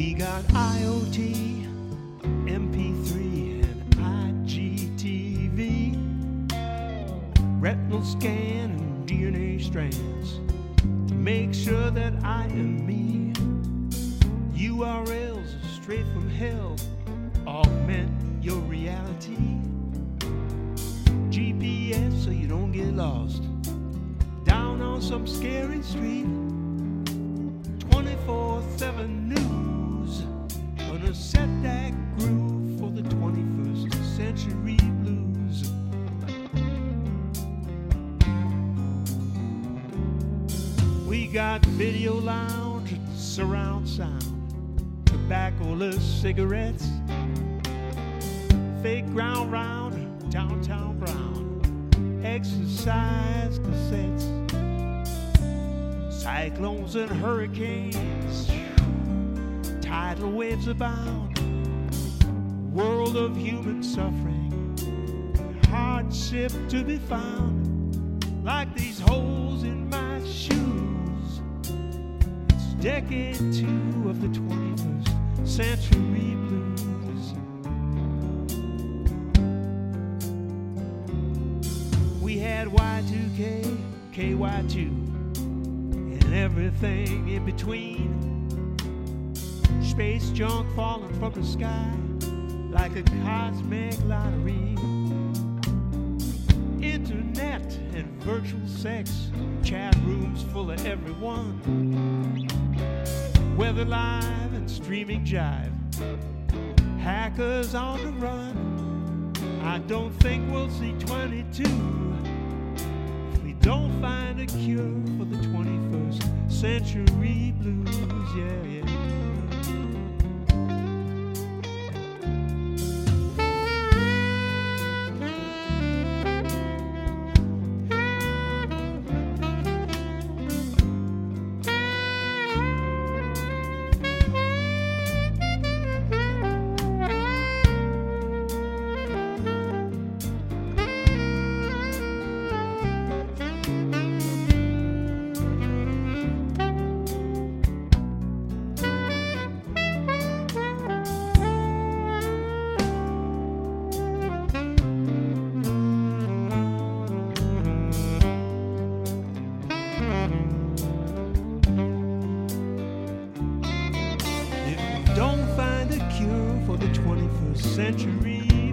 We got IoT, MP3, and IGTV, retinal scan, and DNA strands to make sure that I am me. URLs are straight from hell augment your reality. GPS so you don't get lost down on some scary street. Got video lounge, surround sound, tobacco-less cigarettes, fake ground round, downtown brown, exercise cassettes, cyclones and hurricanes, tidal waves abound, world of human suffering, hardship to be found, like these holes decade two of the 21st century blues. We had Y2K, KY2, and everything in between. Space junk falling from the sky like a cosmic lottery. Internet and virtual sex, chat rooms full of everyone. Weather live and streaming jive. Hackers on the run. I don't think we'll see 22 if we don't find a cure for the 21st century blues. Yeah, yeah. centuries.